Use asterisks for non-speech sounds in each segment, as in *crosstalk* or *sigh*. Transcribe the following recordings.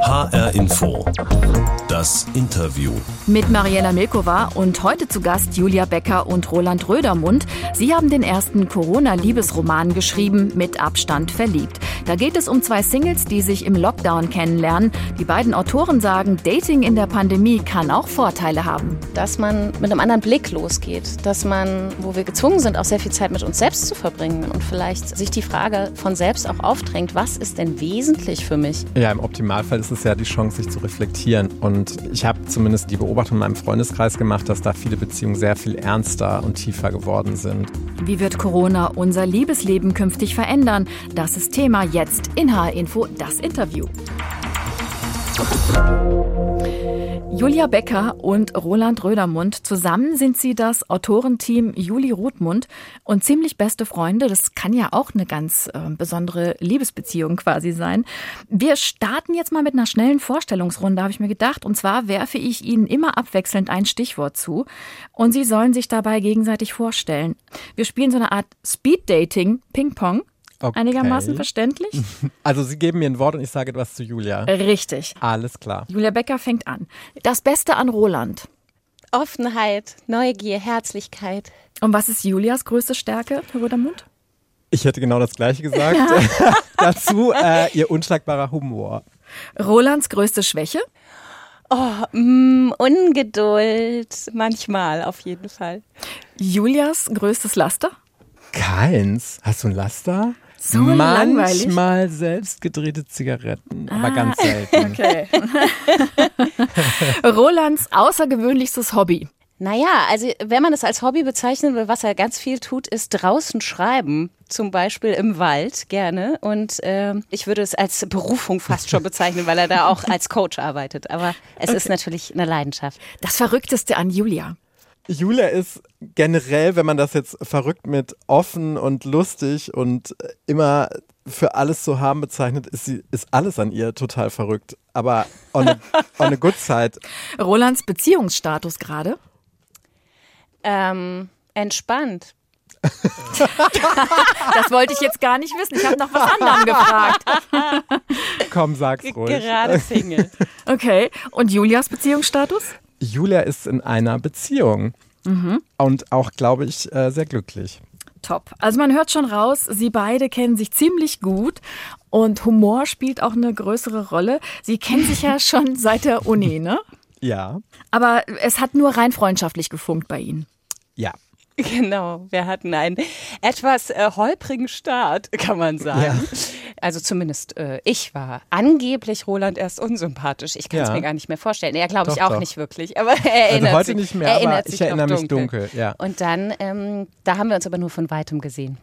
HR Info. Das Interview. Mit Mariella Milkova und heute zu Gast Julia Becker und Roland Rödermund. Sie haben den ersten Corona-Liebesroman geschrieben, mit Abstand verliebt. Da geht es um zwei Singles, die sich im Lockdown kennenlernen. Die beiden Autoren sagen, Dating in der Pandemie kann auch Vorteile haben. Dass man mit einem anderen Blick losgeht, dass man, wo wir gezwungen sind, auch sehr viel Zeit mit uns selbst zu verbringen und vielleicht sich die Frage von selbst auch aufdrängt, was ist denn wesentlich für mich? Ja, im Optimalfall ist es ja die Chance, sich zu reflektieren. Und ich habe zumindest die Beobachtung in meinem Freundeskreis gemacht, dass da viele Beziehungen sehr viel ernster und tiefer geworden sind. Wie wird Corona unser Liebesleben künftig verändern? Das ist Thema jetzt in HR Info, das Interview. Julia Becker und Roland Rödermund. Zusammen sind sie das Autorenteam Juli Rothmund und ziemlich beste Freunde. Das kann ja auch eine ganz äh, besondere Liebesbeziehung quasi sein. Wir starten jetzt mal mit einer schnellen Vorstellungsrunde, habe ich mir gedacht. Und zwar werfe ich Ihnen immer abwechselnd ein Stichwort zu und Sie sollen sich dabei gegenseitig vorstellen. Wir spielen so eine Art Speed-Dating, Ping-Pong. Okay. Einigermaßen verständlich? *laughs* Also Sie geben mir ein Wort und ich sage etwas zu Julia. Richtig. Alles klar. Julia Becker fängt an. Das Beste an Roland. Offenheit, Neugier, Herzlichkeit. Und was ist Julias größte Stärke, Herr Rödermund? Ich hätte genau das Gleiche gesagt. *laughs* *laughs* Dazu äh, Ihr unschlagbarer Humor. Rolands größte Schwäche? Oh, mm, Ungeduld. Manchmal, auf jeden Fall. Julias größtes Laster? Keins. Hast du ein Laster? So Manchmal langweilig. selbst gedrehte Zigaretten, aber Ah, ganz selten. *laughs* Okay. *laughs* Rolands außergewöhnlichstes Hobby. Naja, also wenn man es als Hobby bezeichnen will, was er ganz viel tut, ist draußen schreiben. Zum Beispiel im Wald gerne. Und ähm, ich würde es als Berufung fast schon bezeichnen, weil er da auch als Coach arbeitet. Aber es ist natürlich eine Leidenschaft. Das Verrückteste an Julia. Julia ist generell, wenn man das jetzt verrückt mit offen und lustig und immer für alles zu haben bezeichnet, ist, sie, ist alles an ihr total verrückt. Aber on a, *laughs* on a good side. Rolands Beziehungsstatus gerade. Ähm, entspannt. *laughs* Das wollte ich jetzt gar nicht wissen. Ich habe nach was anderem gefragt. *laughs* Komm, sag's ruhig. Gerade Single. Okay. Und Julias Beziehungsstatus? Julia ist in einer Beziehung. Und auch, glaube ich, äh, sehr glücklich. Top. Also man hört schon raus, sie beide kennen sich ziemlich gut und Humor spielt auch eine größere Rolle. Sie kennen sich ja *laughs* schon seit der Uni, ne? Ja. Aber es hat nur rein freundschaftlich gefunkt bei Ihnen. Ja. *laughs* Genau, wir hatten einen etwas äh, holprigen Start, kann man sagen. Ja. Also zumindest äh, ich war angeblich Roland erst unsympathisch. Ich kann es Ja. mir gar nicht mehr vorstellen. Er glaube ich auch doch. nicht wirklich, aber *laughs* er erinnert Also heute sich, nicht mehr, erinnert aber sich ich erinnere noch mich dunkel. Ja. Und dann, ähm, da haben wir uns aber nur von weitem gesehen.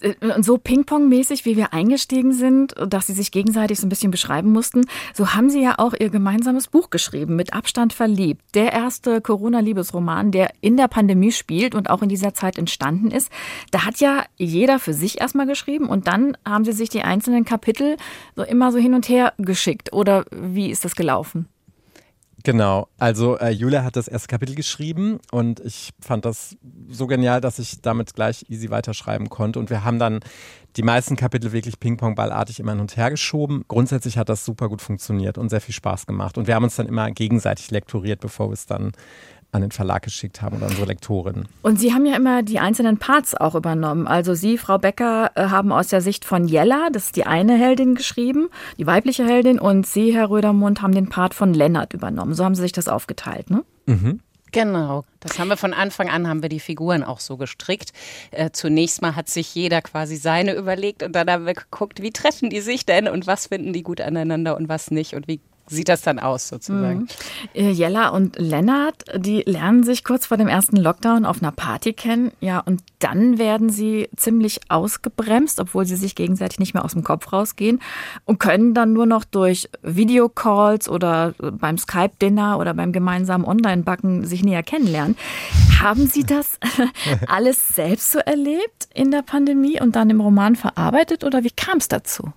Äh, Und so Ping-Pong-mäßig, wie wir eingestiegen sind, dass sie sich gegenseitig so ein bisschen beschreiben mussten, so haben sie ja auch ihr gemeinsames Buch geschrieben, mit Abstand verliebt. Der erste Corona-Liebesroman, der in der Pandemie spielt und auch in dieser Zeit entstanden ist. Da hat ja jeder für sich erstmal geschrieben und dann haben sie sich die einzelnen Kapitel so immer so hin und her geschickt. Oder wie ist das gelaufen? Genau, also äh, Julia hat das erste Kapitel geschrieben und ich fand das so genial, dass ich damit gleich easy weiterschreiben konnte. Und wir haben dann die meisten Kapitel wirklich Ping-Pong-Ballartig immer hin und her geschoben. Grundsätzlich hat das super gut funktioniert und sehr viel Spaß gemacht. Und wir haben uns dann immer gegenseitig lektoriert, bevor wir es dann an den Verlag geschickt haben oder unsere Lektorin. Und Sie haben ja immer die einzelnen Parts auch übernommen. Also Sie, Frau Becker, äh, haben aus der Sicht von Jella, das ist die eine Heldin, geschrieben, die weibliche Heldin, und Sie, Herr Rödermund, haben den Part von Lennart übernommen. So haben Sie sich das aufgeteilt, ne? Genau, das haben wir von Anfang an, haben wir die Figuren auch so gestrickt. Äh, zunächst mal hat sich jeder quasi seine überlegt und dann haben wir geguckt, wie treffen die sich denn und was finden die gut aneinander und was nicht und wie sieht das dann aus sozusagen. Äh, Jella und Lennart, die lernen sich kurz vor dem ersten Lockdown auf einer Party kennen. Ja, und dann werden sie ziemlich ausgebremst, obwohl sie sich gegenseitig nicht mehr aus dem Kopf rausgehen und können dann nur noch durch Videocalls oder beim Skype-Dinner oder beim gemeinsamen Online-Backen sich näher kennenlernen. Haben Sie das *laughs* alles selbst so erlebt in der Pandemie und dann im Roman verarbeitet oder wie kam es dazu?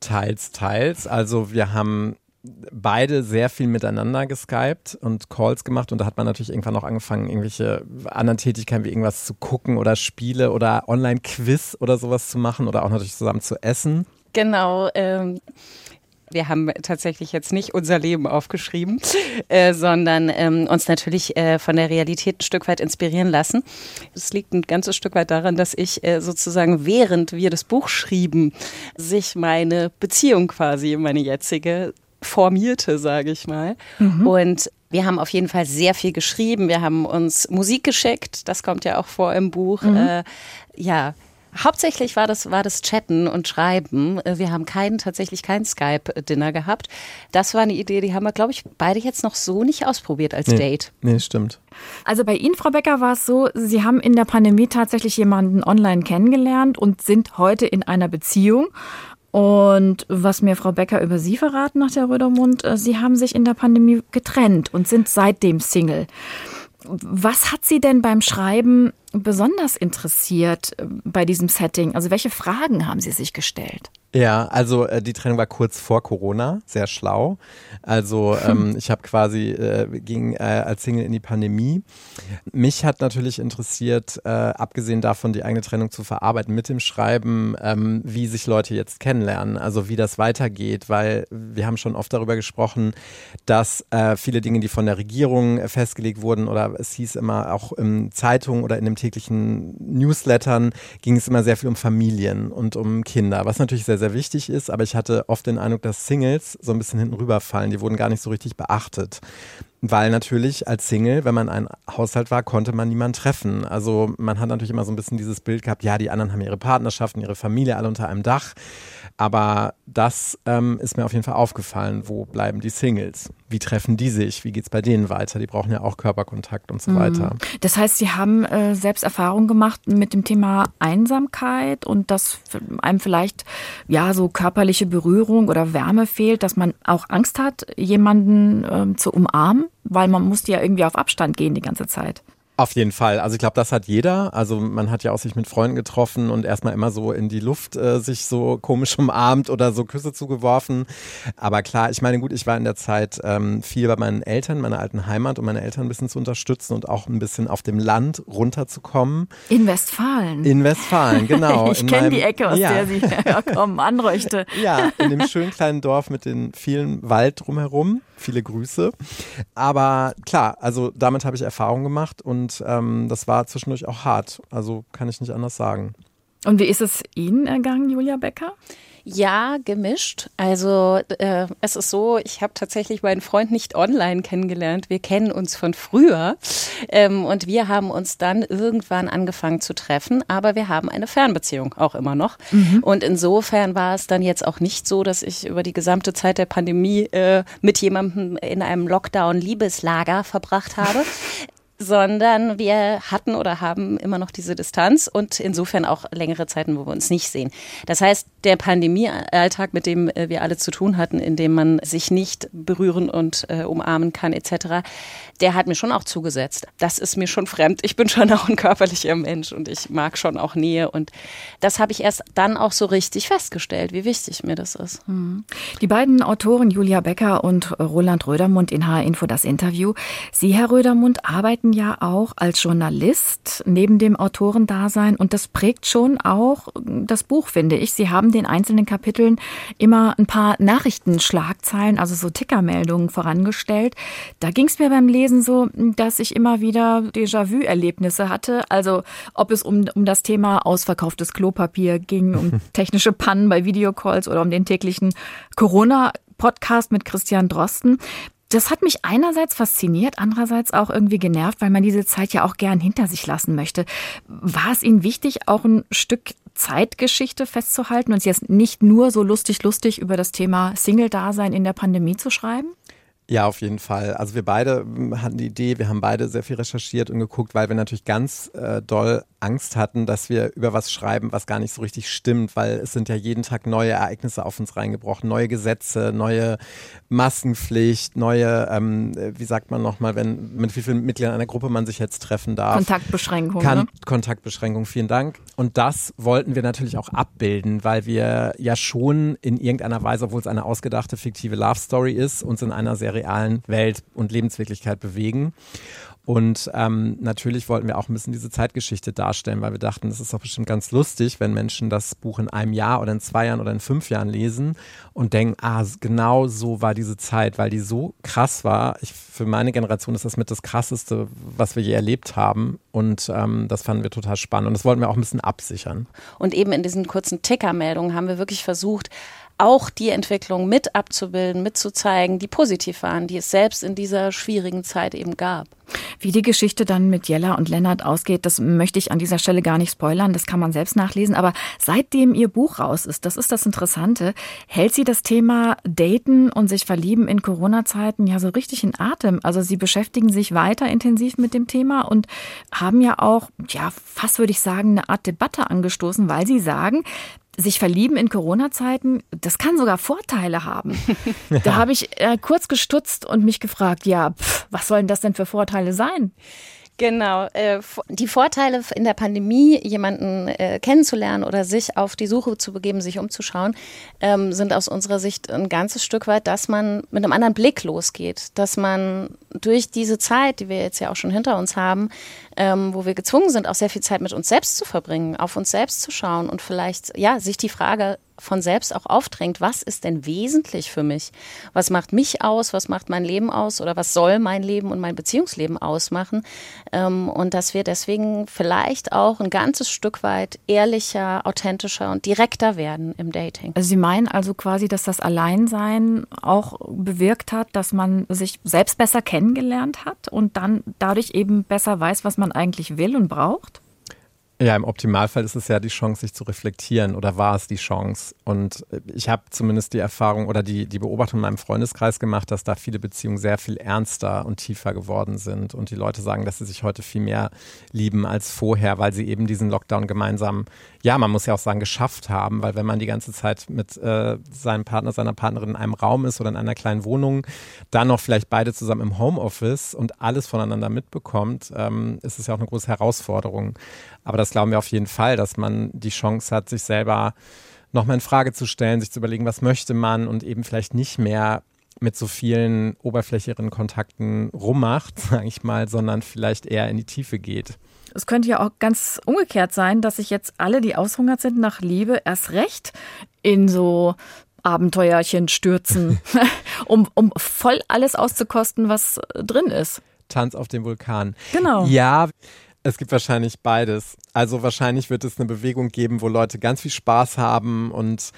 Teils, teils. Also wir haben beide sehr viel miteinander geskypt und Calls gemacht und da hat man natürlich irgendwann auch angefangen, irgendwelche anderen Tätigkeiten wie irgendwas zu gucken oder Spiele oder Online-Quiz oder sowas zu machen oder auch natürlich zusammen zu essen. Genau. Ähm, Wir haben tatsächlich jetzt nicht unser Leben aufgeschrieben, *laughs* äh, sondern ähm, uns natürlich äh, von der Realität ein Stück weit inspirieren lassen. Es liegt ein ganzes Stück weit daran, dass ich äh, sozusagen während wir das Buch schrieben, sich meine Beziehung quasi, meine jetzige, formierte, sage ich mal. Mhm. Und wir haben auf jeden Fall sehr viel geschrieben. Wir haben uns Musik geschickt. Das kommt ja auch vor im Buch. Mhm. Äh, ja, Hauptsächlich war das, war das Chatten und Schreiben. Äh, wir haben keinen, tatsächlich kein Skype-Dinner gehabt. Das war eine Idee, die haben wir, glaube ich, beide jetzt noch so nicht ausprobiert als nee, Date. Nee, stimmt. Also bei Ihnen, Frau Becker, war es so, Sie haben in der Pandemie tatsächlich jemanden online kennengelernt und sind heute in einer Beziehung. Und was mir Frau Becker über Sie verraten nach der Rödermund, äh, Sie haben sich in der Pandemie getrennt und sind seitdem Single. Was hat Sie denn beim Schreiben besonders interessiert äh, bei diesem Setting? Also welche Fragen haben Sie sich gestellt? Ja, also äh, die Trennung war kurz vor Corona, sehr schlau. Also *laughs* ähm, ich habe quasi äh, ging äh, als Single in die Pandemie. Mich hat natürlich interessiert, äh, abgesehen davon die eigene Trennung zu verarbeiten mit dem Schreiben, ähm, wie sich Leute jetzt kennenlernen, also wie das weitergeht, weil wir haben schon oft darüber gesprochen, dass äh, viele Dinge, die von der Regierung festgelegt wurden oder es hieß immer auch in Zeitungen oder in den täglichen Newslettern ging es immer sehr viel um Familien und um Kinder, was natürlich sehr sehr, wichtig ist, aber ich hatte oft den Eindruck, dass Singles so ein bisschen hinten rüberfallen. Die wurden gar nicht so richtig beachtet. Weil natürlich als Single, wenn man ein Haushalt war, konnte man niemanden treffen. Also man hat natürlich immer so ein bisschen dieses Bild gehabt, ja, die anderen haben ihre Partnerschaften, ihre Familie alle unter einem Dach. Aber das ähm, ist mir auf jeden Fall aufgefallen. Wo bleiben die Singles? Wie treffen die sich? Wie geht es bei denen weiter? Die brauchen ja auch Körperkontakt und so mhm. weiter. Das heißt, Sie haben äh, selbst Erfahrungen gemacht mit dem Thema Einsamkeit und dass einem vielleicht ja so körperliche Berührung oder Wärme fehlt, dass man auch Angst hat, jemanden äh, zu umarmen, weil man musste ja irgendwie auf Abstand gehen die ganze Zeit. Auf jeden Fall. Also ich glaube, das hat jeder. Also man hat ja auch sich mit Freunden getroffen und erstmal immer so in die Luft äh, sich so komisch umarmt oder so Küsse zugeworfen. Aber klar, ich meine, gut, ich war in der Zeit ähm, viel bei meinen Eltern, meiner alten Heimat, um meine Eltern ein bisschen zu unterstützen und auch ein bisschen auf dem Land runterzukommen. In Westfalen. In Westfalen, genau. *laughs* ich kenne die Ecke, aus ja. der Sie herkommen, *laughs* Anreuchte. Ja, in dem schönen kleinen Dorf mit den vielen Wald drumherum. Viele Grüße. Aber klar, also damit habe ich Erfahrung gemacht und ähm, das war zwischendurch auch hart. Also kann ich nicht anders sagen. Und wie ist es Ihnen ergangen, Julia Becker? Ja, gemischt. Also äh, es ist so, ich habe tatsächlich meinen Freund nicht online kennengelernt. Wir kennen uns von früher ähm, und wir haben uns dann irgendwann angefangen zu treffen, aber wir haben eine Fernbeziehung auch immer noch. Mhm. Und insofern war es dann jetzt auch nicht so, dass ich über die gesamte Zeit der Pandemie äh, mit jemandem in einem Lockdown-Liebeslager verbracht habe *laughs* sondern wir hatten oder haben immer noch diese Distanz und insofern auch längere Zeiten, wo wir uns nicht sehen. Das heißt, der Pandemiealltag, mit dem äh, wir alle zu tun hatten, in dem man sich nicht berühren und äh, umarmen kann etc., der hat mir schon auch zugesetzt. Das ist mir schon fremd. Ich bin schon *laughs* auch ein körperlicher Mensch und ich mag schon auch Nähe und das habe ich erst dann auch so richtig festgestellt, wie wichtig mir das ist. Mhm. Die beiden Autoren Julia Becker und Roland Rödermund in HR Info das Interview. Sie, Herr Rödermund, arbeiten arbeiten ja auch als Journalist neben dem Autorendasein und das prägt schon auch das Buch, finde ich. Sie haben den einzelnen Kapiteln immer ein paar Nachrichtenschlagzeilen, also so Tickermeldungen vorangestellt. Da ging es mir beim Lesen so, dass ich immer wieder Déjà-vu-Erlebnisse hatte. Also ob es um, um das Thema ausverkauftes Klopapier ging, um *laughs* technische Pannen bei Videocalls oder um den täglichen Corona Podcast mit Christian Drosten. Das hat mich einerseits fasziniert, andererseits auch irgendwie genervt, weil man diese Zeit ja auch gern hinter sich lassen möchte. War es Ihnen wichtig, auch ein Stück Zeitgeschichte festzuhalten und jetzt nicht nur so lustig, lustig über das Thema Single-Dasein in der Pandemie zu schreiben? Ja, auf jeden Fall. Also wir beide hatten die Idee, wir haben beide sehr viel recherchiert und geguckt, weil wir natürlich ganz äh, doll Angst hatten, dass wir über was schreiben, was gar nicht so richtig stimmt, weil es sind ja jeden Tag neue Ereignisse auf uns reingebrochen, neue Gesetze, neue Maskenpflicht, neue, ähm, wie sagt man nochmal, wenn mit wie vielen Mitgliedern einer Gruppe man sich jetzt treffen darf. Kontaktbeschränkung. Kan ne? Kontaktbeschränkung, vielen Dank. Und das wollten wir natürlich auch abbilden, weil wir ja schon in irgendeiner Weise, obwohl es eine ausgedachte fiktive Love Story ist, uns in einer Serie realen Welt und Lebenswirklichkeit bewegen. Und ähm, natürlich wollten wir auch ein bisschen diese Zeitgeschichte darstellen, weil wir dachten, es ist doch bestimmt ganz lustig, wenn Menschen das Buch in einem Jahr oder in zwei Jahren oder in fünf Jahren lesen und denken, ah, genau so war diese Zeit, weil die so krass war. Ich, für meine Generation ist das mit das Krasseste, was wir je erlebt haben. Und ähm, das fanden wir total spannend. Und das wollten wir auch ein bisschen absichern. Und eben in diesen kurzen Tickermeldungen haben wir wirklich versucht, auch die Entwicklung mit abzubilden, mitzuzeigen, die positiv waren, die es selbst in dieser schwierigen Zeit eben gab. Wie die Geschichte dann mit Jella und Lennart ausgeht, das möchte ich an dieser Stelle gar nicht spoilern, das kann man selbst nachlesen. Aber seitdem ihr Buch raus ist, das ist das Interessante, hält sie das Thema Daten und sich verlieben in Corona-Zeiten ja so richtig in Atem. Also sie beschäftigen sich weiter intensiv mit dem Thema und haben ja auch, ja, fast würde ich sagen, eine Art Debatte angestoßen, weil sie sagen, sich verlieben in Corona-Zeiten, das kann sogar Vorteile haben. *laughs* ja. Da habe ich äh, kurz gestutzt und mich gefragt, ja, pff, was sollen das denn für Vorteile sein? Genau. Äh, die Vorteile in der Pandemie, jemanden äh, kennenzulernen oder sich auf die Suche zu begeben, sich umzuschauen, ähm, sind aus unserer Sicht ein ganzes Stück weit, dass man mit einem anderen Blick losgeht, dass man durch diese Zeit, die wir jetzt ja auch schon hinter uns haben, ähm, wo wir gezwungen sind, auch sehr viel Zeit mit uns selbst zu verbringen, auf uns selbst zu schauen und vielleicht ja sich die Frage von selbst auch aufdrängt, was ist denn wesentlich für mich? Was macht mich aus? Was macht mein Leben aus? Oder was soll mein Leben und mein Beziehungsleben ausmachen? Ähm, und dass wir deswegen vielleicht auch ein ganzes Stück weit ehrlicher, authentischer und direkter werden im Dating. Also Sie meinen also quasi, dass das Alleinsein auch bewirkt hat, dass man sich selbst besser kennengelernt hat und dann dadurch eben besser weiß, was man eigentlich will und braucht? Ja, im Optimalfall ist es ja die Chance, sich zu reflektieren oder war es die Chance? Und ich habe zumindest die Erfahrung oder die, die Beobachtung in meinem Freundeskreis gemacht, dass da viele Beziehungen sehr viel ernster und tiefer geworden sind. Und die Leute sagen, dass sie sich heute viel mehr lieben als vorher, weil sie eben diesen Lockdown gemeinsam, ja, man muss ja auch sagen, geschafft haben. Weil wenn man die ganze Zeit mit äh, seinem Partner, seiner Partnerin in einem Raum ist oder in einer kleinen Wohnung, dann noch vielleicht beide zusammen im Homeoffice und alles voneinander mitbekommt, ähm, ist es ja auch eine große Herausforderung. Aber das glauben wir auf jeden Fall, dass man die Chance hat, sich selber nochmal in Frage zu stellen, sich zu überlegen, was möchte man und eben vielleicht nicht mehr mit so vielen oberflächlichen Kontakten rummacht, *laughs* sage ich mal, sondern vielleicht eher in die Tiefe geht. Es könnte ja auch ganz umgekehrt sein, dass sich jetzt alle, die aushungert sind nach Liebe, erst recht in so Abenteuerchen stürzen, *laughs* *laughs* um, um voll alles auszukosten, was drin ist. Tanz auf dem Vulkan. Genau. Ja, es gibt wahrscheinlich beides. Also wahrscheinlich wird es eine Bewegung geben, wo Leute ganz viel Spaß haben und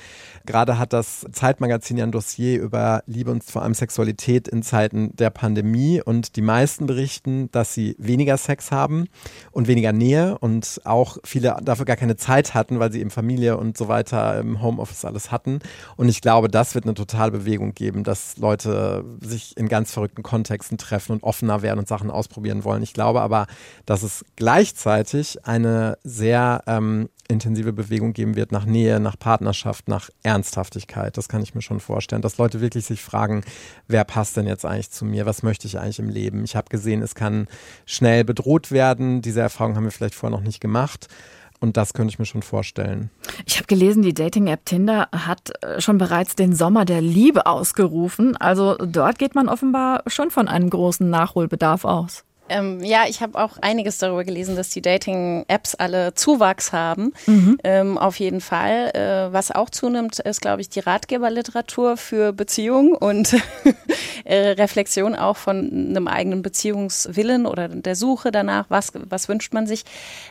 gerade hat das Zeitmagazin ja ein Dossier über Liebe und vor allem Sexualität in Zeiten der Pandemie und die meisten berichten, dass sie weniger Sex haben und weniger Nähe und auch viele dafür gar keine Zeit hatten, weil sie eben Familie und so weiter im Homeoffice alles hatten. Und ich glaube, das wird eine totale Bewegung geben, dass Leute sich in ganz verrückten Kontexten treffen und offener werden und Sachen ausprobieren wollen. Ich glaube aber, dass es gleichzeitig eine sehr ähm, intensive Bewegung geben wird nach Nähe, nach Partnerschaft, nach Ernsthaftigkeit. Das kann ich mir schon vorstellen, dass Leute wirklich sich fragen, wer passt denn jetzt eigentlich zu mir? Was möchte ich eigentlich im Leben? Ich habe gesehen, es kann schnell bedroht werden. Diese Erfahrung haben wir vielleicht vorher noch nicht gemacht. Und das könnte ich mir schon vorstellen. Ich habe gelesen, die Dating-App Tinder hat äh, schon bereits den Sommer der Liebe ausgerufen. Also dort geht man offenbar schon von einem großen Nachholbedarf aus. Ähm, ja, ich habe auch einiges darüber gelesen, dass die Dating-Apps alle Zuwachs haben. Mhm. Ähm, auf jeden Fall. Äh, was auch zunimmt, ist, glaube ich, die Ratgeberliteratur für Beziehungen und *laughs* äh, Reflexion auch von einem eigenen Beziehungswillen oder der Suche danach, was, was wünscht man sich.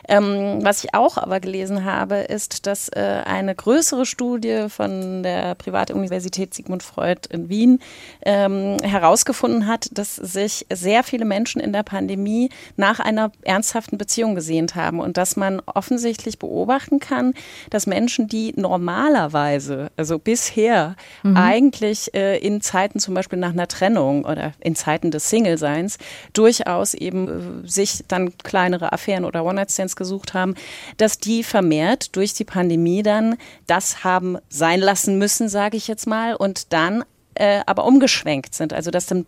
Ähm, was ich auch aber gelesen habe, ist, dass äh, eine größere Studie von der Privatuniversität Sigmund Freud in Wien ähm, herausgefunden hat, dass sich sehr viele Menschen in der Pandemie Pandemie nach einer ernsthaften Beziehung gesehnt haben und dass man offensichtlich beobachten kann, dass Menschen, die normalerweise, also bisher mhm. eigentlich äh, in Zeiten zum Beispiel nach einer Trennung oder in Zeiten des Single-Seins durchaus eben äh, sich dann kleinere Affären oder One-Night-Stands gesucht haben, dass die vermehrt durch die Pandemie dann das haben sein lassen müssen, sage ich jetzt mal, und dann äh, aber umgeschwenkt sind. Also das dann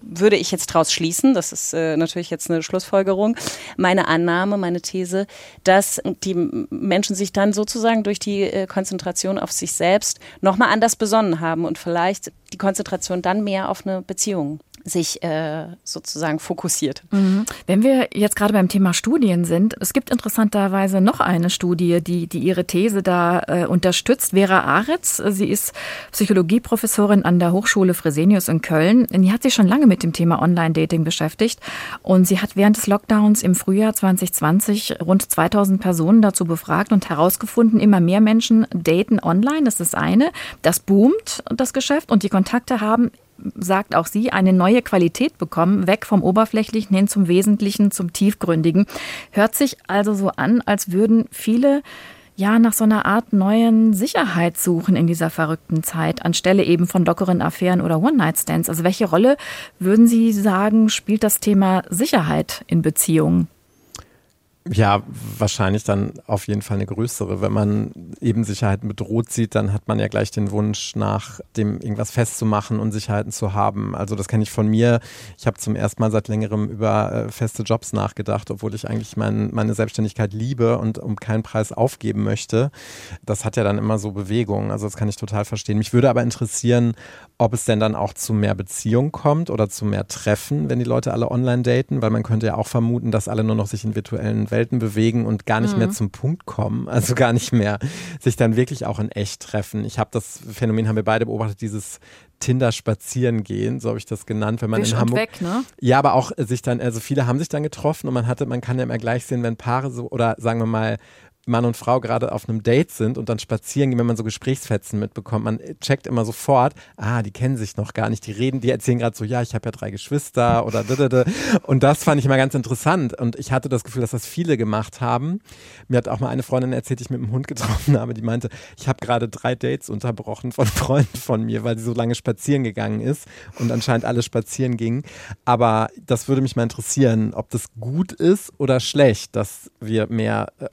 würde ich jetzt daraus schließen, das ist äh, natürlich jetzt eine Schlussfolgerung, meine Annahme, meine These, dass die Menschen sich dann sozusagen durch die äh, Konzentration auf sich selbst nochmal anders besonnen haben und vielleicht die Konzentration dann mehr auf eine Beziehung sich äh, sozusagen fokussiert. Mhm. Wenn wir jetzt gerade beim Thema Studien sind, es gibt interessanterweise noch eine Studie, die, die ihre These da äh, unterstützt. Vera Aretz, sie ist Psychologieprofessorin an der Hochschule Fresenius in Köln. Die hat sich schon lange mit dem Thema Online-Dating beschäftigt und sie hat während des Lockdowns im Frühjahr 2020 rund 2000 Personen dazu befragt und herausgefunden, immer mehr Menschen daten online. Das ist eine. Das boomt, das Geschäft und die Kontakte haben sagt auch sie, eine neue Qualität bekommen, weg vom Oberflächlichen hin zum Wesentlichen, zum Tiefgründigen. Hört sich also so an, als würden viele ja nach so einer Art neuen Sicherheit suchen in dieser verrückten Zeit, anstelle eben von lockeren Affären oder One-Night-Stands. Also welche Rolle würden Sie sagen, spielt das Thema Sicherheit in Beziehungen? Ja, wahrscheinlich dann auf jeden Fall eine größere. Wenn man eben Sicherheiten bedroht sieht, dann hat man ja gleich den Wunsch, nach dem irgendwas festzumachen und Sicherheiten zu haben. Also das kenne ich von mir. Ich habe zum ersten Mal seit längerem über äh, feste Jobs nachgedacht, obwohl ich eigentlich mein, meine Selbstständigkeit liebe und um keinen Preis aufgeben möchte. Das hat ja dann immer so Bewegungen. Also das kann ich total verstehen. Mich würde aber interessieren, ob es denn dann auch zu mehr Beziehung kommt oder zu mehr Treffen, wenn die Leute alle online daten, weil man könnte ja auch vermuten, dass alle nur noch sich in virtuellen Welten bewegen und gar nicht mhm. mehr zum Punkt kommen, *laughs* also gar nicht mehr sich dann wirklich auch in echt treffen. Ich habe das Phänomen, haben wir beide beobachtet, dieses Tinder spazieren gehen, so habe ich das genannt, wenn man Wisch in Hamburg weg, ne? Ja, aber auch sich dann also viele haben sich dann getroffen und man hatte man kann ja immer gleich sehen, wenn Paare so oder sagen wir mal Mann und Frau gerade auf einem Date sind und dann spazieren gehen, wenn man so Gesprächsfetzen mitbekommt, man checkt immer sofort, ah, die kennen sich noch gar nicht, die reden, die erzählen gerade so, ja, ich habe ja drei Geschwister oder und das fand ich immer ganz interessant und ich hatte das Gefühl, dass das viele gemacht haben. Mir hat auch mal eine Freundin erzählt, die ich mit einem Hund getroffen habe, die meinte, ich habe gerade drei Dates unterbrochen von *laughs* Freunden von mir, weil sie so lange spazieren gegangen ist und anscheinend alle spazieren gingen. Aber das würde mich mal interessieren, ob das gut ist oder schlecht, dass wir mehr äh,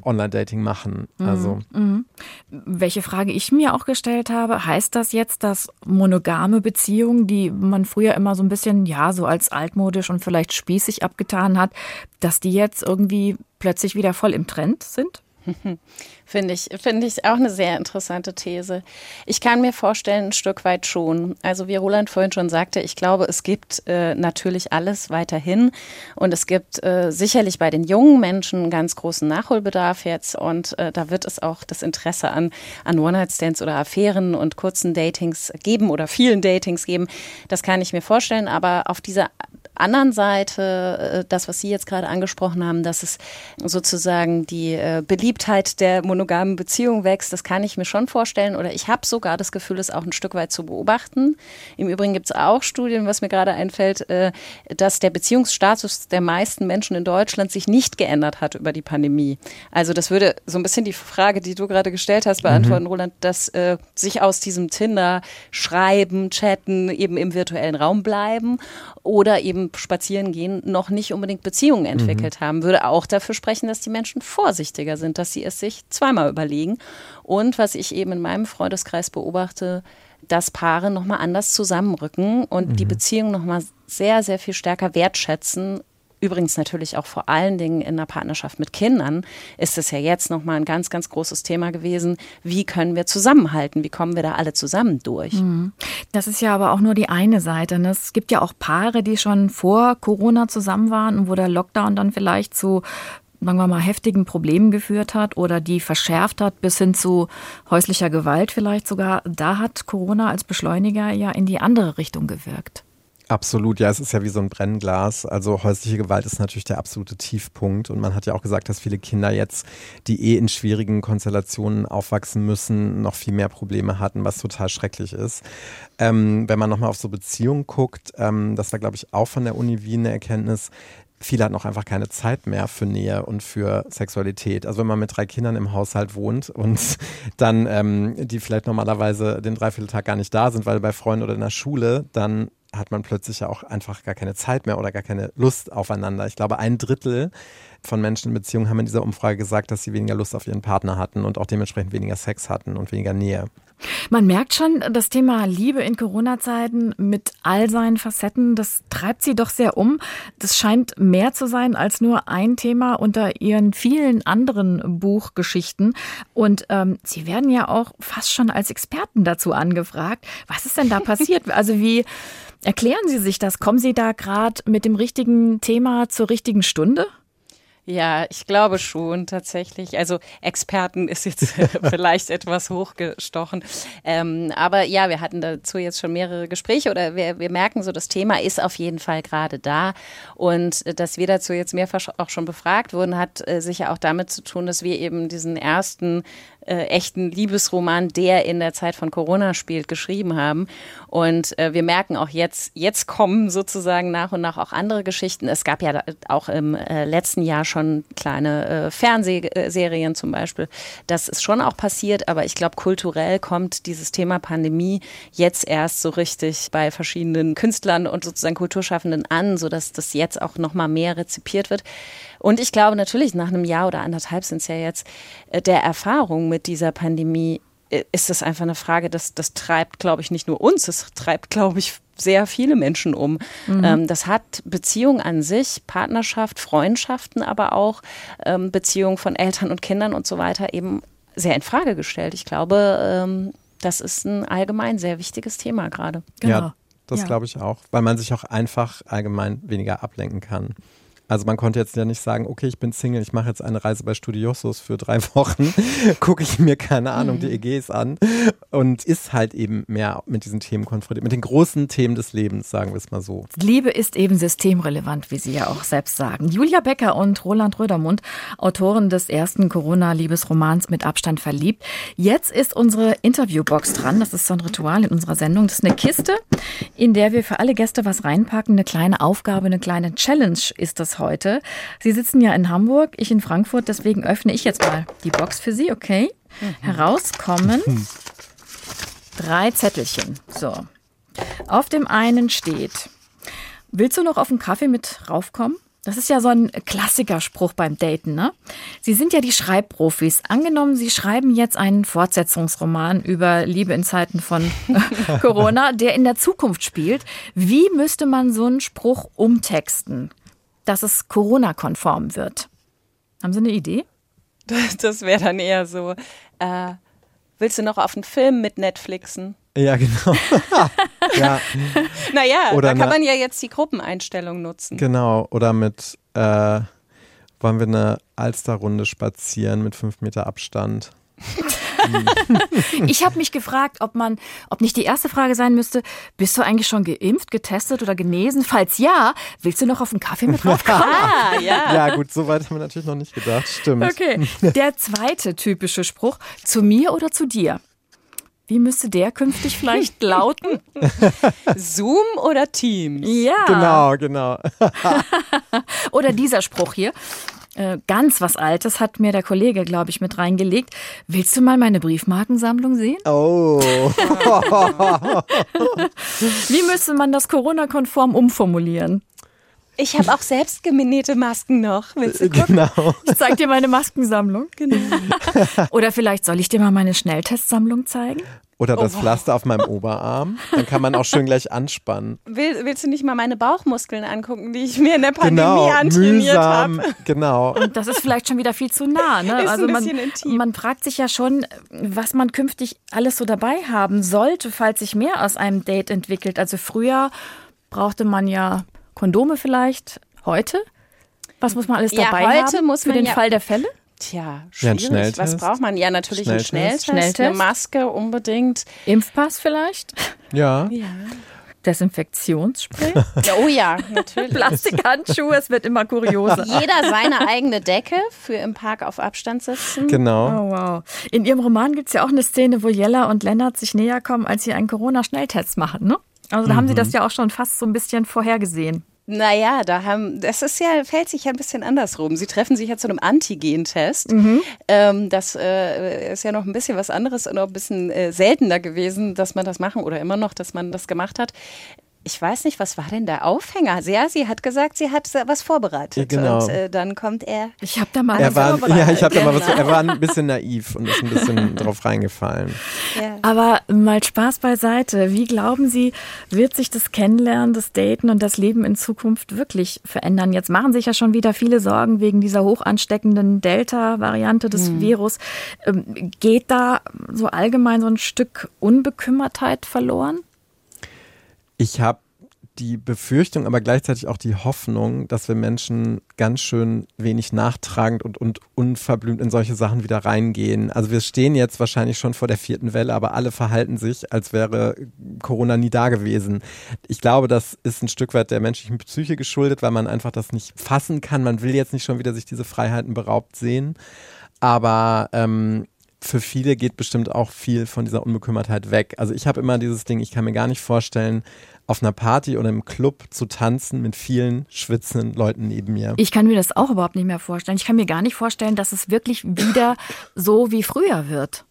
Online-Dating machen. Mhm. Also. Mhm. Welche Frage ich mir auch gestellt habe, heißt das jetzt, dass monogame Beziehungen, die man früher immer so ein bisschen, ja, so als altmodisch und vielleicht spießig abgetan hat, dass die jetzt irgendwie plötzlich wieder voll im Trend sind? *laughs* Finde ich, finde ich auch eine sehr interessante These. Ich kann mir vorstellen, ein Stück weit schon. Also wie Roland vorhin schon sagte, ich glaube, es gibt äh, natürlich alles weiterhin und es gibt äh, sicherlich bei den jungen Menschen einen ganz großen Nachholbedarf jetzt und äh, da wird es auch das Interesse an, an One-Night-Stands oder Affären und kurzen Datings geben oder vielen Datings geben. Das kann ich mir vorstellen, aber auf dieser anderen Seite, äh, das, was Sie jetzt gerade angesprochen haben, dass es sozusagen die äh, Beliebtheit der monogamen Beziehung wächst, das kann ich mir schon vorstellen. Oder ich habe sogar das Gefühl, es auch ein Stück weit zu beobachten. Im Übrigen gibt es auch Studien, was mir gerade einfällt, äh, dass der Beziehungsstatus der meisten Menschen in Deutschland sich nicht geändert hat über die Pandemie. Also das würde so ein bisschen die Frage, die du gerade gestellt hast, beantworten, mhm. Roland, dass äh, sich aus diesem Tinder schreiben, chatten, eben im virtuellen Raum bleiben oder eben spazieren gehen noch nicht unbedingt Beziehungen entwickelt mhm. haben, würde auch dafür sprechen, dass die Menschen vorsichtiger sind, dass sie es sich zweimal überlegen. Und was ich eben in meinem Freundeskreis beobachte, dass Paare nochmal anders zusammenrücken und mhm. die Beziehung nochmal sehr, sehr viel stärker wertschätzen Übrigens natürlich auch vor allen Dingen in der Partnerschaft mit Kindern ist es ja jetzt nochmal ein ganz, ganz großes Thema gewesen. Wie können wir zusammenhalten? Wie kommen wir da alle zusammen durch? Mhm. Das ist ja aber auch nur die eine Seite. Ne? Es gibt ja auch Paare, die schon vor Corona zusammen waren und wo der Lockdown dann vielleicht zu sagen wir mal, heftigen Problemen geführt hat oder die verschärft hat bis hin zu häuslicher Gewalt vielleicht sogar, da hat Corona als Beschleuniger ja in die andere Richtung gewirkt. Absolut, ja, es ist ja wie so ein Brennglas. Also häusliche Gewalt ist natürlich der absolute Tiefpunkt. Und man hat ja auch gesagt, dass viele Kinder jetzt, die eh in schwierigen Konstellationen aufwachsen müssen, noch viel mehr Probleme hatten, was total schrecklich ist. Ähm, wenn man nochmal auf so Beziehungen guckt, ähm, das war, glaube ich, auch von der Uni Wien eine Erkenntnis, viele hatten auch einfach keine Zeit mehr für Nähe und für Sexualität. Also wenn man mit drei Kindern im Haushalt wohnt und *laughs* dann ähm, die vielleicht normalerweise den Dreivierteltag gar nicht da sind, weil bei Freunden oder in der Schule, dann hat man plötzlich ja auch einfach gar keine Zeit mehr oder gar keine Lust aufeinander. Ich glaube, ein Drittel von Menschen in Beziehungen haben in dieser Umfrage gesagt, dass sie weniger Lust auf ihren Partner hatten und auch dementsprechend weniger Sex hatten und weniger Nähe. Man merkt schon, das Thema Liebe in Corona-Zeiten mit all seinen Facetten, das treibt sie doch sehr um. Das scheint mehr zu sein als nur ein Thema unter ihren vielen anderen Buchgeschichten. Und ähm, sie werden ja auch fast schon als Experten dazu angefragt. Was ist denn da passiert? *laughs* Also wie Erklären Sie sich das. Kommen Sie da gerade mit dem richtigen Thema zur richtigen Stunde? Ja, ich glaube schon tatsächlich. Also Experten ist jetzt *laughs* vielleicht etwas hochgestochen. Ähm, aber ja, wir hatten dazu jetzt schon mehrere Gespräche oder wir, wir merken so, das Thema ist auf jeden Fall gerade da. Und äh, dass wir dazu jetzt mehrfach auch schon befragt wurden, hat äh, sicher auch damit zu tun, dass wir eben diesen ersten äh, echten Liebesroman, der in der Zeit von Corona spielt, geschrieben haben. Und äh, wir merken auch jetzt, jetzt kommen sozusagen nach und nach auch andere Geschichten. Es gab ja auch im äh, letzten Jahr schon kleine äh, Fernsehserien zum Beispiel. Das ist schon auch passiert, aber ich glaube, kulturell kommt dieses Thema Pandemie jetzt erst so richtig bei verschiedenen Künstlern und sozusagen Kulturschaffenden an, sodass das jetzt auch nochmal mehr rezipiert wird. Und ich glaube natürlich, nach einem Jahr oder anderthalb sind es ja jetzt, äh, der Erfahrung mit dieser Pandemie äh, ist es einfach eine Frage, das, das treibt, glaube ich, nicht nur uns, es treibt, glaube ich, sehr viele Menschen um. Mhm. Ähm, das hat Beziehungen an sich, Partnerschaft, Freundschaften, aber auch ähm, Beziehungen von Eltern und Kindern und so weiter eben sehr in Frage gestellt. Ich glaube, ähm, das ist ein allgemein sehr wichtiges Thema gerade. Genau. Ja, das ja. glaube ich auch, weil man sich auch einfach allgemein weniger ablenken kann. Also man konnte jetzt ja nicht sagen, okay, ich bin Single, ich mache jetzt eine Reise bei Studiosus für drei *laughs* Wochen, gucke ich mir keine Ahnung die mhm. EGs an und ist halt eben mehr mit diesen Themen konfrontiert, mit den großen Themen des Lebens, sagen wir es mal so. Liebe ist eben systemrelevant, wie Sie ja auch selbst sagen. Julia Becker und Roland Rödermund, Autoren des ersten Corona-Liebesromans mit Abstand verliebt. Jetzt ist unsere Interviewbox dran. Das ist so ein Ritual in unserer Sendung. Das ist eine Kiste, in der wir für alle Gäste was reinpacken. Eine kleine Aufgabe, eine kleine Challenge ist das heute. Sie sitzen ja in Hamburg, ich in Frankfurt, deswegen öffne ich jetzt mal die Box für Sie, okay? Mhm. Herauskommen drei Zettelchen. So. Auf dem einen steht, willst du noch auf den Kaffee mit raufkommen? Das ist ja so ein Klassikerspruch beim Daten, ne? Sie sind ja die Schreibprofis. Angenommen, Sie schreiben jetzt einen Fortsetzungsroman über Liebe in Zeiten von *laughs* Corona, der in der Zukunft spielt. Wie müsste man so einen Spruch umtexten? Dass es Corona-konform wird. Haben Sie eine Idee? Das, *laughs* das wäre dann eher so, äh, willst du noch auf einen Film mit Netflixen? Ja, genau. *laughs* ja. Naja, oder da kann man ja jetzt die Gruppeneinstellung nutzen. Genau, oder mit, äh, wollen wir eine Alsterrunde spazieren mit fünf Meter Abstand? *laughs* ich habe mich gefragt, ob man, ob nicht die erste Frage sein müsste, bist du eigentlich schon geimpft, getestet oder genesen? Falls ja, willst du noch auf einen Kaffee mit *laughs* draufkommen? ah, ja. Ja, gut, so weit haben wir natürlich noch nicht gedacht. Stimmt. Okay. Der zweite typische Spruch, zu mir oder zu dir? Wie müsste der künftig vielleicht *laughs* lauten? Zoom oder Teams? Ja. Genau, genau. *laughs* oder dieser Spruch hier. Äh, ganz was Altes hat mir der Kollege, glaube ich, mit reingelegt. Willst du mal meine Briefmarkensammlung sehen? Oh. *laughs* Wie müsste man das Corona-konform umformulieren? Ich habe auch selbst genähte Masken noch. Willst du gucken? Genau. *laughs* Ich zeig dir meine Maskensammlung. Genau. *laughs* Oder vielleicht soll ich dir mal meine Schnelltestsammlung zeigen? Oder das oh, Pflaster auf meinem Oberarm. Dann kann man auch schön gleich anspannen. Will, willst du nicht mal meine Bauchmuskeln angucken, die ich mir in der Pandemie genau, antrainiert habe? Genau. Und das ist vielleicht schon wieder viel zu nah. Ne? Ist also ein man, intim. man fragt sich ja schon, was man künftig alles so dabei haben sollte, falls sich mehr aus einem Date entwickelt. Also früher brauchte man ja Kondome vielleicht. Heute? Was muss man alles dabei ja, heute haben muss für den ja Fall der Fälle? Tja, schwierig. Ja, Was braucht man? Ja, natürlich Schnelltest. einen Schnelltest, Schnelltest, eine Maske unbedingt. Impfpass vielleicht? Ja. ja. Desinfektionsspray? *laughs* oh ja, natürlich. Plastikhandschuhe, es wird immer kurioser. *laughs* Jeder seine eigene Decke für im Park auf Abstand sitzen. Genau. Oh, wow. In Ihrem Roman gibt es ja auch eine Szene, wo Jella und Lennart sich näher kommen, als sie einen Corona-Schnelltest machen, ne? Also da mhm. haben Sie das ja auch schon fast so ein bisschen vorhergesehen. Naja, da haben, das ist ja, fällt sich ja ein bisschen andersrum. Sie treffen sich ja zu einem Antigen-Test. Mhm. Ähm, das äh, ist ja noch ein bisschen was anderes und auch ein bisschen äh, seltener gewesen, dass man das machen oder immer noch, dass man das gemacht hat ich weiß nicht, was war denn der Aufhänger? Ja, sie hat gesagt, sie hat was vorbereitet. Genau. Und äh, dann kommt er. Ich habe da mal er was war, vorbereitet. Ja, ich habe da mal was. Er war ein bisschen naiv und ist ein bisschen *laughs* drauf reingefallen. Ja. Aber mal Spaß beiseite. Wie glauben Sie, wird sich das Kennenlernen, das Daten und das Leben in Zukunft wirklich verändern? Jetzt machen sich ja schon wieder viele Sorgen wegen dieser hoch ansteckenden Delta-Variante des hm. Virus. Ähm, geht da so allgemein so ein Stück Unbekümmertheit verloren? Ich habe die Befürchtung, aber gleichzeitig auch die Hoffnung, dass wir Menschen ganz schön wenig nachtragend und, und unverblümt in solche Sachen wieder reingehen. Also wir stehen jetzt wahrscheinlich schon vor der vierten Welle, aber alle verhalten sich, als wäre Corona nie da gewesen. Ich glaube, das ist ein Stück weit der menschlichen Psyche geschuldet, weil man einfach das nicht fassen kann. Man will jetzt nicht schon wieder sich diese Freiheiten beraubt sehen. Aber ähm, für viele geht bestimmt auch viel von dieser Unbekümmertheit weg. Also ich habe immer dieses Ding, ich kann mir gar nicht vorstellen, auf einer Party oder im Club zu tanzen mit vielen schwitzenden Leuten neben mir. Ich kann mir das auch überhaupt nicht mehr vorstellen. Ich kann mir gar nicht vorstellen, dass es wirklich wieder so wie früher wird.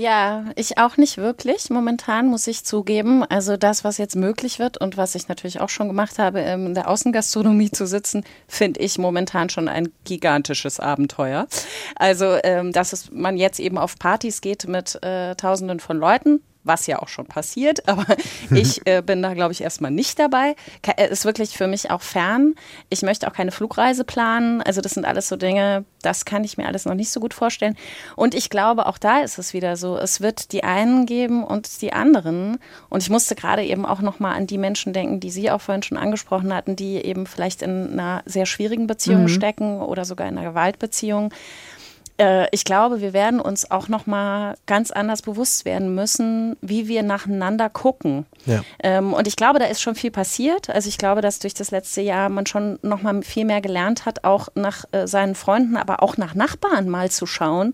Ja, ich auch nicht wirklich. Momentan muss ich zugeben. Also das, was jetzt möglich wird und was ich natürlich auch schon gemacht habe, in der Außengastronomie *laughs* zu sitzen, finde ich momentan schon ein gigantisches Abenteuer. Also, ähm, dass es, man jetzt eben auf Partys geht mit äh, Tausenden von Leuten, was ja auch schon passiert, *laughs* aber ich äh, bin da, glaube ich, erstmal nicht dabei. Ke äh, ist wirklich für mich auch fern. Ich möchte auch keine Flugreise planen. Also das sind alles so Dinge, das kann ich mir alles noch nicht so gut vorstellen. Und ich glaube, auch da ist es wieder so, es wird die einen geben und die anderen. Und ich musste gerade eben auch nochmal an die Menschen denken, die Sie auch vorhin schon angesprochen hatten, die eben vielleicht in einer sehr schwierigen Beziehung mhm. stecken oder sogar in einer Gewaltbeziehung äh, ich glaube, wir werden uns auch noch mal ganz anders bewusst werden müssen, wie wir nacheinander gucken. Ja. Ähm, und ich glaube, da ist schon viel passiert. Also ich glaube, dass durch das letzte Jahr man schon noch mal viel mehr gelernt hat, auch nach äh, seinen Freunden, aber auch nach Nachbarn mal zu schauen,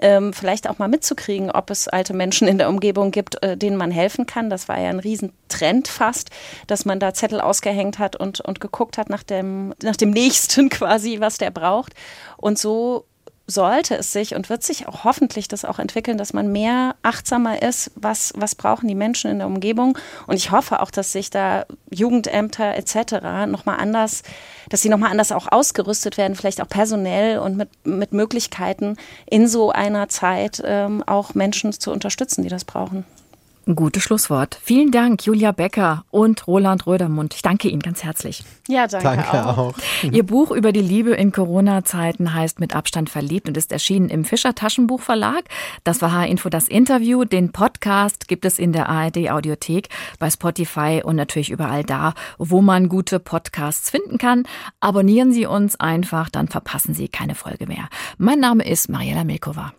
ähm, vielleicht auch mal mitzukriegen, ob es alte Menschen in der Umgebung gibt, äh, denen man helfen kann. Das war ja ein Riesentrend fast, dass man da Zettel ausgehängt hat und, und geguckt hat nach dem, nach dem *laughs* Nächsten quasi, was der braucht. Und so sollte es sich und wird sich auch hoffentlich das auch entwickeln, dass man mehr achtsamer ist, was, was brauchen die Menschen in der Umgebung. Und ich hoffe auch, dass sich da Jugendämter etc. nochmal anders, dass sie nochmal anders auch ausgerüstet werden, vielleicht auch personell und mit, mit Möglichkeiten in so einer Zeit ähm, auch Menschen zu unterstützen, die das brauchen. Ein gutes Schlusswort. Vielen Dank, Julia Becker und Roland Rödermund. Ich danke Ihnen ganz herzlich. Ja, danke, danke auch. auch. Ihr Buch über die Liebe in Corona-Zeiten heißt Mit Abstand verliebt und ist erschienen im Fischer Taschenbuchverlag. Das war H-Info das Interview. Den Podcast gibt es in der ARD Audiothek, bei Spotify und natürlich überall da, wo man gute Podcasts finden kann. Abonnieren Sie uns einfach, dann verpassen Sie keine Folge mehr. Mein Name ist Mariella Milkova.